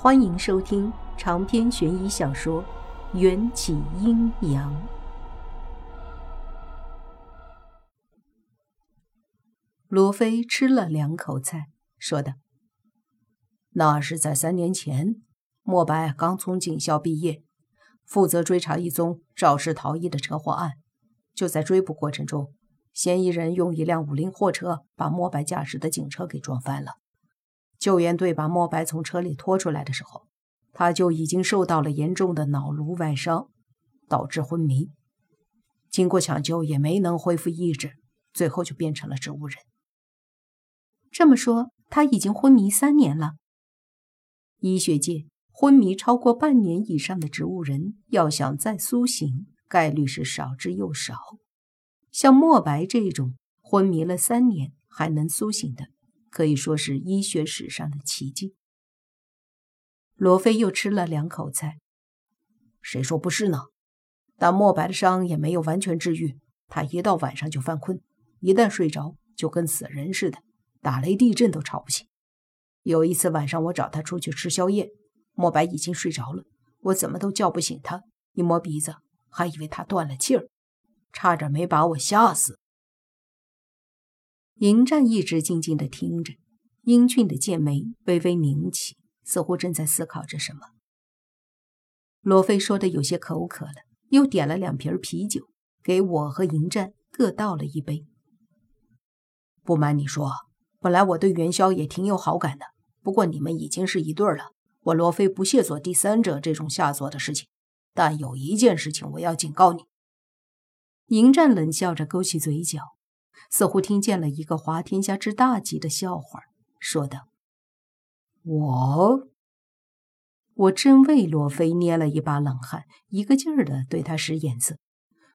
欢迎收听长篇悬疑小说《缘起阴阳》。罗非吃了两口菜，说道：“那是在三年前，莫白刚从警校毕业，负责追查一宗肇事逃逸的车祸案。就在追捕过程中，嫌疑人用一辆五菱货车把莫白驾驶的警车给撞翻了。”救援队把莫白从车里拖出来的时候，他就已经受到了严重的脑颅外伤，导致昏迷。经过抢救，也没能恢复意识，最后就变成了植物人。这么说，他已经昏迷三年了。医学界，昏迷超过半年以上的植物人，要想再苏醒，概率是少之又少。像莫白这种昏迷了三年还能苏醒的。可以说是医学史上的奇迹。罗非又吃了两口菜，谁说不是呢？但莫白的伤也没有完全治愈，他一到晚上就犯困，一旦睡着就跟死人似的，打雷地震都吵不醒。有一次晚上我找他出去吃宵夜，莫白已经睡着了，我怎么都叫不醒他，一摸鼻子还以为他断了气儿，差点没把我吓死。迎战一直静静地听着，英俊的剑眉微微拧起，似乎正在思考着什么。罗非说的有些口渴了，又点了两瓶啤酒，给我和迎战各倒了一杯。不瞒你说，本来我对元宵也挺有好感的，不过你们已经是一对了，我罗非不屑做第三者这种下作的事情。但有一件事情我要警告你。迎战冷笑着勾起嘴角。似乎听见了一个滑天下之大吉的笑话，说道：“我……我真为罗非捏了一把冷汗，一个劲儿的对他使眼色，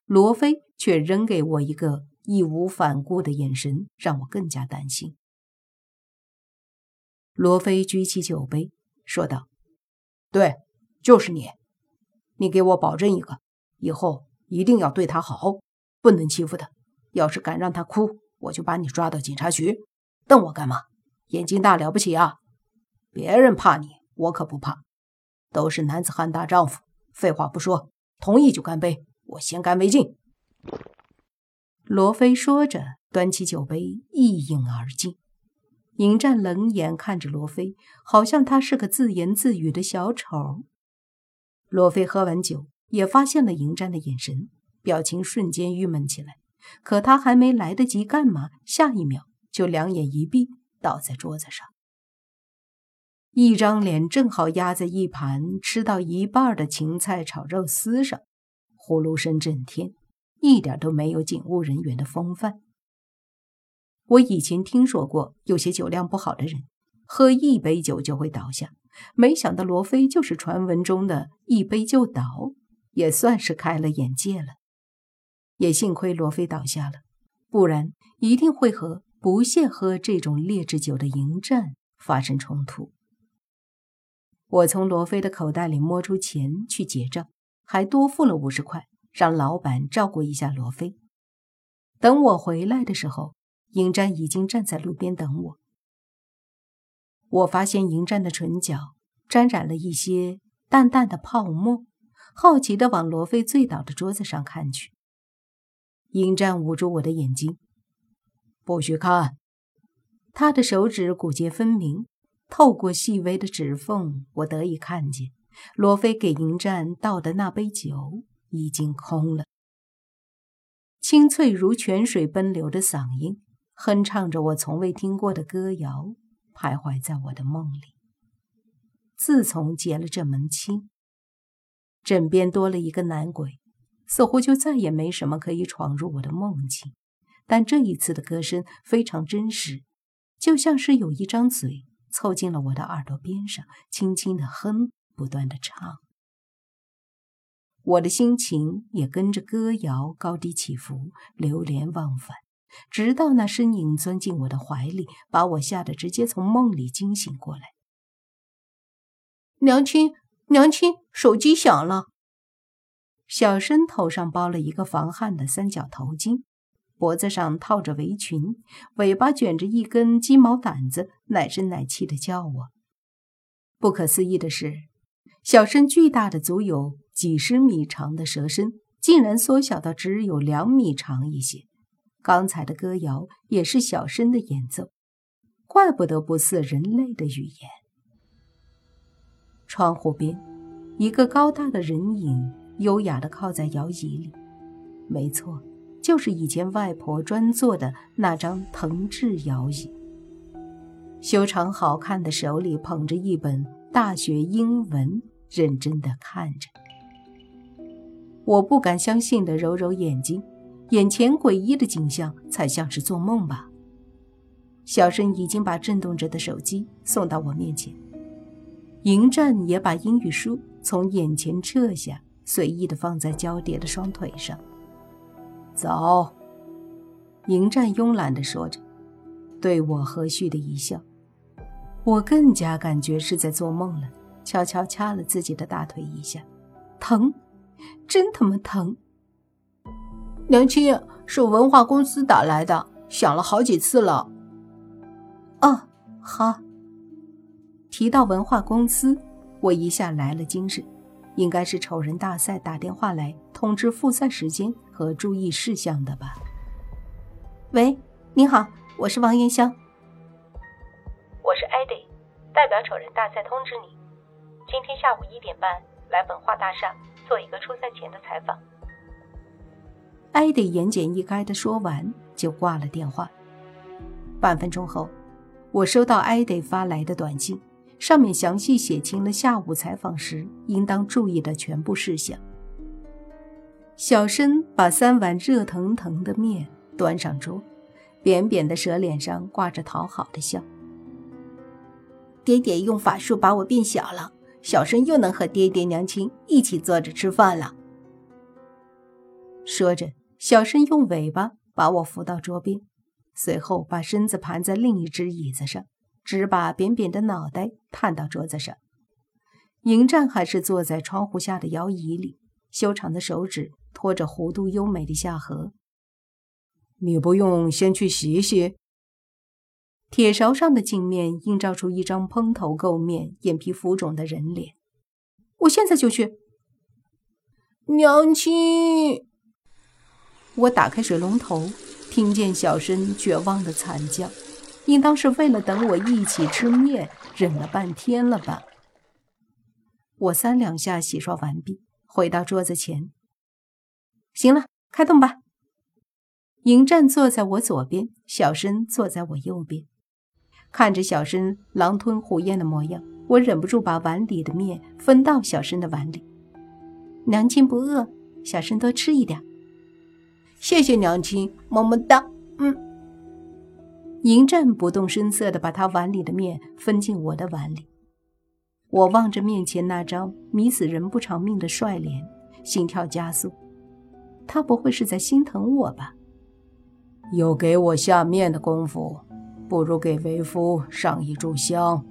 罗非却扔给我一个义无反顾的眼神，让我更加担心。”罗非举起酒杯，说道：“对，就是你，你给我保证一个，以后一定要对他好，不能欺负他。”要是敢让他哭，我就把你抓到警察局。瞪我干嘛？眼睛大了不起啊？别人怕你，我可不怕。都是男子汉大丈夫。废话不说，同意就干杯。我先干为敬。罗非说着，端起酒杯一饮而尽。迎战冷眼看着罗非，好像他是个自言自语的小丑。罗非喝完酒，也发现了迎战的眼神，表情瞬间郁闷起来。可他还没来得及干嘛，下一秒就两眼一闭，倒在桌子上，一张脸正好压在一盘吃到一半的芹菜炒肉丝上，呼噜声震天，一点都没有警务人员的风范。我以前听说过有些酒量不好的人，喝一杯酒就会倒下，没想到罗非就是传闻中的一杯就倒，也算是开了眼界了。也幸亏罗非倒下了，不然一定会和不屑喝这种劣质酒的迎战发生冲突。我从罗非的口袋里摸出钱去结账，还多付了五十块，让老板照顾一下罗非。等我回来的时候，迎战已经站在路边等我。我发现迎战的唇角沾染了一些淡淡的泡沫，好奇地往罗非醉倒的桌子上看去。迎战捂住我的眼睛，不许看。他的手指骨节分明，透过细微的指缝，我得以看见罗非给迎战倒的那杯酒已经空了。清脆如泉水奔流的嗓音，哼唱着我从未听过的歌谣，徘徊在我的梦里。自从结了这门亲，枕边多了一个男鬼。似乎就再也没什么可以闯入我的梦境，但这一次的歌声非常真实，就像是有一张嘴凑近了我的耳朵边上，轻轻的哼，不断的唱。我的心情也跟着歌谣高低起伏，流连忘返，直到那身影钻进我的怀里，把我吓得直接从梦里惊醒过来。娘亲，娘亲，手机响了。小生头上包了一个防汗的三角头巾，脖子上套着围裙，尾巴卷着一根鸡毛掸子，奶声奶气的叫我：“不可思议的是，小申巨大的足有几十米长的蛇身，竟然缩小到只有两米长一些。刚才的歌谣也是小申的演奏，怪不得不似人类的语言。窗户边，一个高大的人影优雅地靠在摇椅里。没错，就是以前外婆专坐的那张藤制摇椅。修长好看的手里捧着一本大学英文，认真地看着。我不敢相信地揉揉眼睛，眼前诡异的景象才像是做梦吧。小申已经把震动着的手机送到我面前，迎战也把英语书从眼前撤下，随意地放在交叠的双腿上。走，迎战慵懒地说着，对我和煦的一笑。我更加感觉是在做梦了，悄悄掐了自己的大腿一下，疼，真他妈疼！娘亲，是文化公司打来的，响了好几次了。哦，好。提到文化公司，我一下来了精神，应该是丑人大赛打电话来通知复赛时间和注意事项的吧？喂，你好，我是王艳香。我是艾迪，代表丑人大赛通知你，今天下午一点半来文化大厦做一个初赛前的采访。艾迪言简意赅的说完就挂了电话。半分钟后，我收到艾迪发来的短信，上面详细写清了下午采访时应当注意的全部事项。小申把三碗热腾腾的面端上桌，扁扁的蛇脸上挂着讨好的笑。爹爹用法术把我变小了，小申又能和爹爹娘亲一起坐着吃饭了。说着，小申用尾巴把我扶到桌边，随后把身子盘在另一只椅子上，只把扁扁的脑袋探到桌子上。迎战还是坐在窗户下的摇椅里，修长的手指托着弧度优美的下颌。你不用先去洗洗？铁勺上的镜面映照出一张蓬头垢面、眼皮浮肿的人脸。我现在就去。娘亲，我打开水龙头，听见小申绝望的惨叫，应当是为了等我一起吃面，忍了半天了吧。我三两下洗刷完毕，回到桌子前。行了，开动吧。迎战坐在我左边，小申坐在我右边。看着小申狼吞虎咽的模样，我忍不住把碗里的面分到小申的碗里。娘亲不饿，小申多吃一点。谢谢娘亲，么么哒。嗯。迎战不动声色地把他碗里的面分进我的碗里。我望着面前那张迷死人不偿命的帅脸，心跳加速。他不会是在心疼我吧？有给我下面的功夫。不如给为夫上一炷香。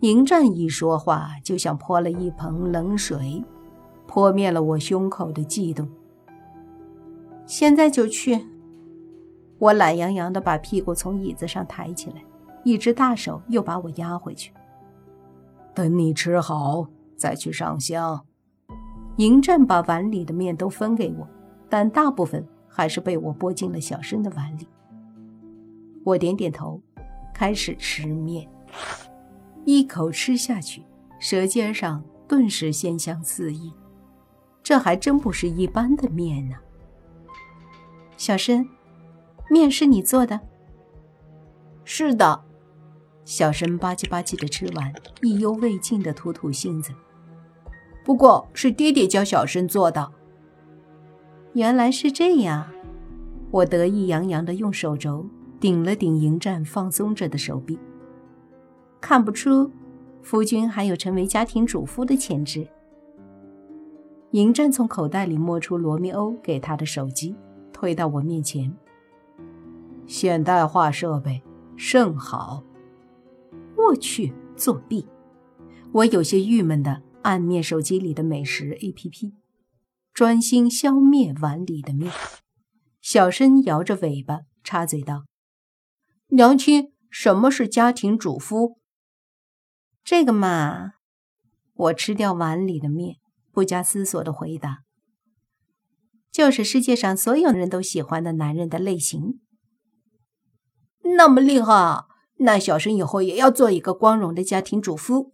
迎战一说话，就像泼了一盆冷水，泼灭了我胸口的悸动。现在就去。我懒洋洋地把屁股从椅子上抬起来，一只大手又把我压回去。等你吃好再去上香。迎战把碗里的面都分给我，但大部分还是被我拨进了小申的碗里。我点点头，开始吃面。一口吃下去，舌尖上顿时鲜香四溢。这还真不是一般的面呢。小申，面是你做的？是的。小申吧唧吧唧的吃完，意犹未尽的吐吐信子。不过是爹爹教小申做的。原来是这样。我得意洋洋的用手肘。顶了顶迎战放松着的手臂，看不出夫君还有成为家庭主妇的潜质。迎战从口袋里摸出罗密欧给他的手机，推到我面前。现代化设备甚好。我去，作弊！我有些郁闷的按灭手机里的美食 APP，专心消灭碗里的面。小声摇着尾巴插嘴道。娘亲，什么是家庭主夫？这个嘛，我吃掉碗里的面，不加思索的回答：“就是世界上所有人都喜欢的男人的类型。”那么厉害，那小生以后也要做一个光荣的家庭主妇。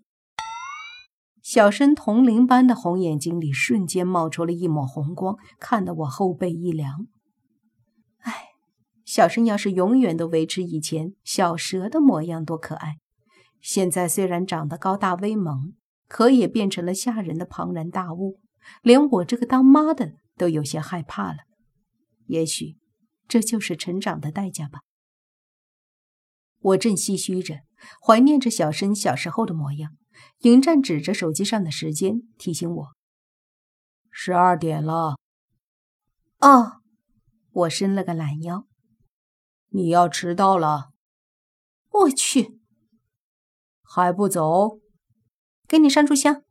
小生铜铃般的红眼睛里瞬间冒出了一抹红光，看得我后背一凉。唉，小生要是永远都维持以前小蛇的模样，多可爱！现在虽然长得高大威猛，可也变成了吓人的庞然大物，连我这个当妈的都有些害怕了。也许，这就是成长的代价吧。我正唏嘘着，怀念着小生小时候的模样。迎战指着手机上的时间，提醒我：“十二点了。”哦，我伸了个懒腰。你要迟到了。我去，还不走？给你上炷香，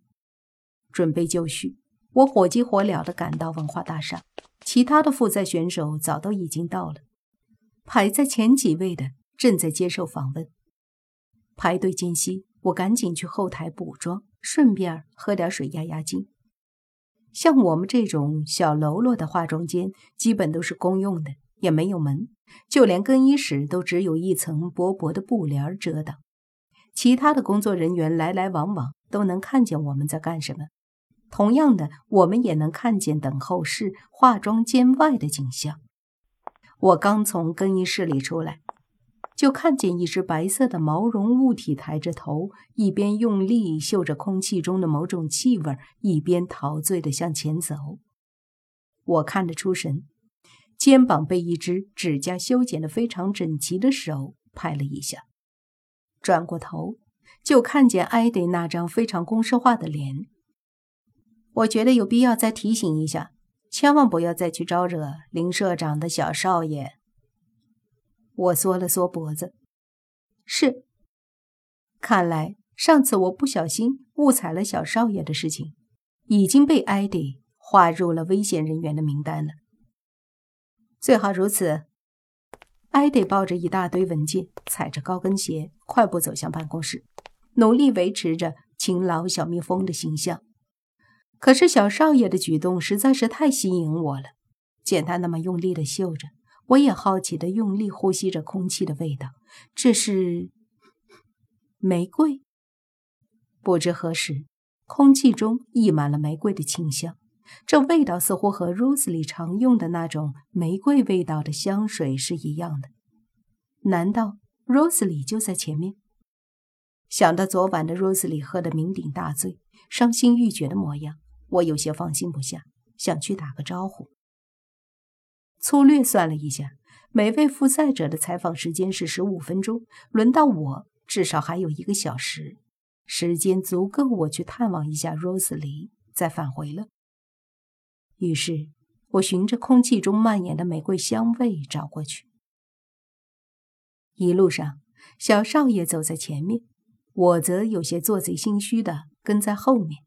准备就绪。我火急火燎地赶到文化大厦，其他的复赛选手早都已经到了，排在前几位的正在接受访问。排队间隙。我赶紧去后台补妆，顺便喝点水压压惊。像我们这种小喽啰的化妆间，基本都是公用的，也没有门，就连更衣室都只有一层薄薄的布帘遮挡。其他的工作人员来来往往，都能看见我们在干什么。同样的，我们也能看见等候室、化妆间外的景象。我刚从更衣室里出来。就看见一只白色的毛绒物体抬着头，一边用力嗅着空气中的某种气味，一边陶醉地向前走。我看得出神，肩膀被一只指甲修剪得非常整齐的手拍了一下。转过头，就看见艾迪那张非常公式化的脸。我觉得有必要再提醒一下，千万不要再去招惹林社长的小少爷。我缩了缩脖子，是。看来上次我不小心误踩了小少爷的事情，已经被艾迪划入了危险人员的名单了。最好如此。艾迪抱着一大堆文件，踩着高跟鞋，快步走向办公室，努力维持着勤劳小蜜蜂的形象。可是小少爷的举动实在是太吸引我了，见他那么用力的嗅着。我也好奇的用力呼吸着空气的味道，这是玫瑰。不知何时，空气中溢满了玫瑰的清香，这味道似乎和 Rose 里常用的那种玫瑰味道的香水是一样的。难道 Rose 里就在前面？想到昨晚的 Rose 里喝得酩酊大醉、伤心欲绝的模样，我有些放心不下，想去打个招呼。粗略算了一下，每位复赛者的采访时间是十五分钟，轮到我至少还有一个小时，时间足够我去探望一下 Rose 里，再返回了。于是，我循着空气中蔓延的玫瑰香味找过去。一路上，小少爷走在前面，我则有些做贼心虚的跟在后面，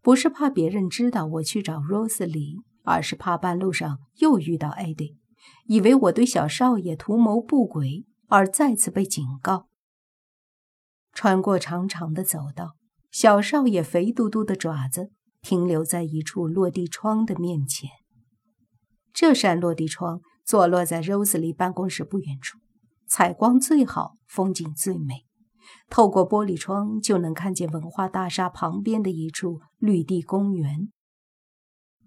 不是怕别人知道我去找 Rose 里。而是怕半路上又遇到艾迪，以为我对小少爷图谋不轨，而再次被警告。穿过长长的走道，小少爷肥嘟嘟的爪子停留在一处落地窗的面前。这扇落地窗坐落在 Rose 里办公室不远处，采光最好，风景最美。透过玻璃窗就能看见文化大厦旁边的一处绿地公园。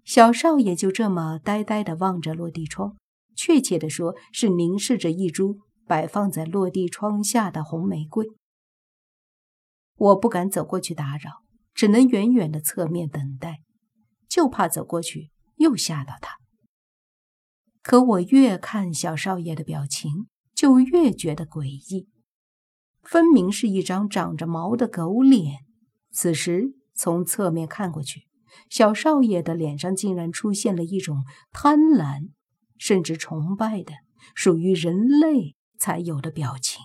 小少爷就这么呆呆地望着落地窗，确切地说是凝视着一株摆放在落地窗下的红玫瑰。我不敢走过去打扰，只能远远的侧面等待，就怕走过去又吓到他。可我越看小少爷的表情，就越觉得诡异，分明是一张长着毛的狗脸。此时从侧面看过去。小少爷的脸上竟然出现了一种贪婪，甚至崇拜的属于人类才有的表情，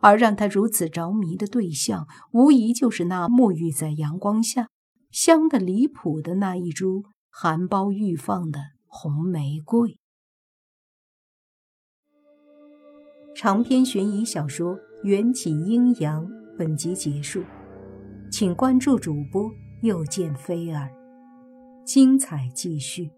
而让他如此着迷的对象，无疑就是那沐浴在阳光下、香的离谱的那一株含苞欲放的红玫瑰。长篇悬疑小说《缘起阴阳》，本集结束，请关注主播又见菲儿，精彩继续。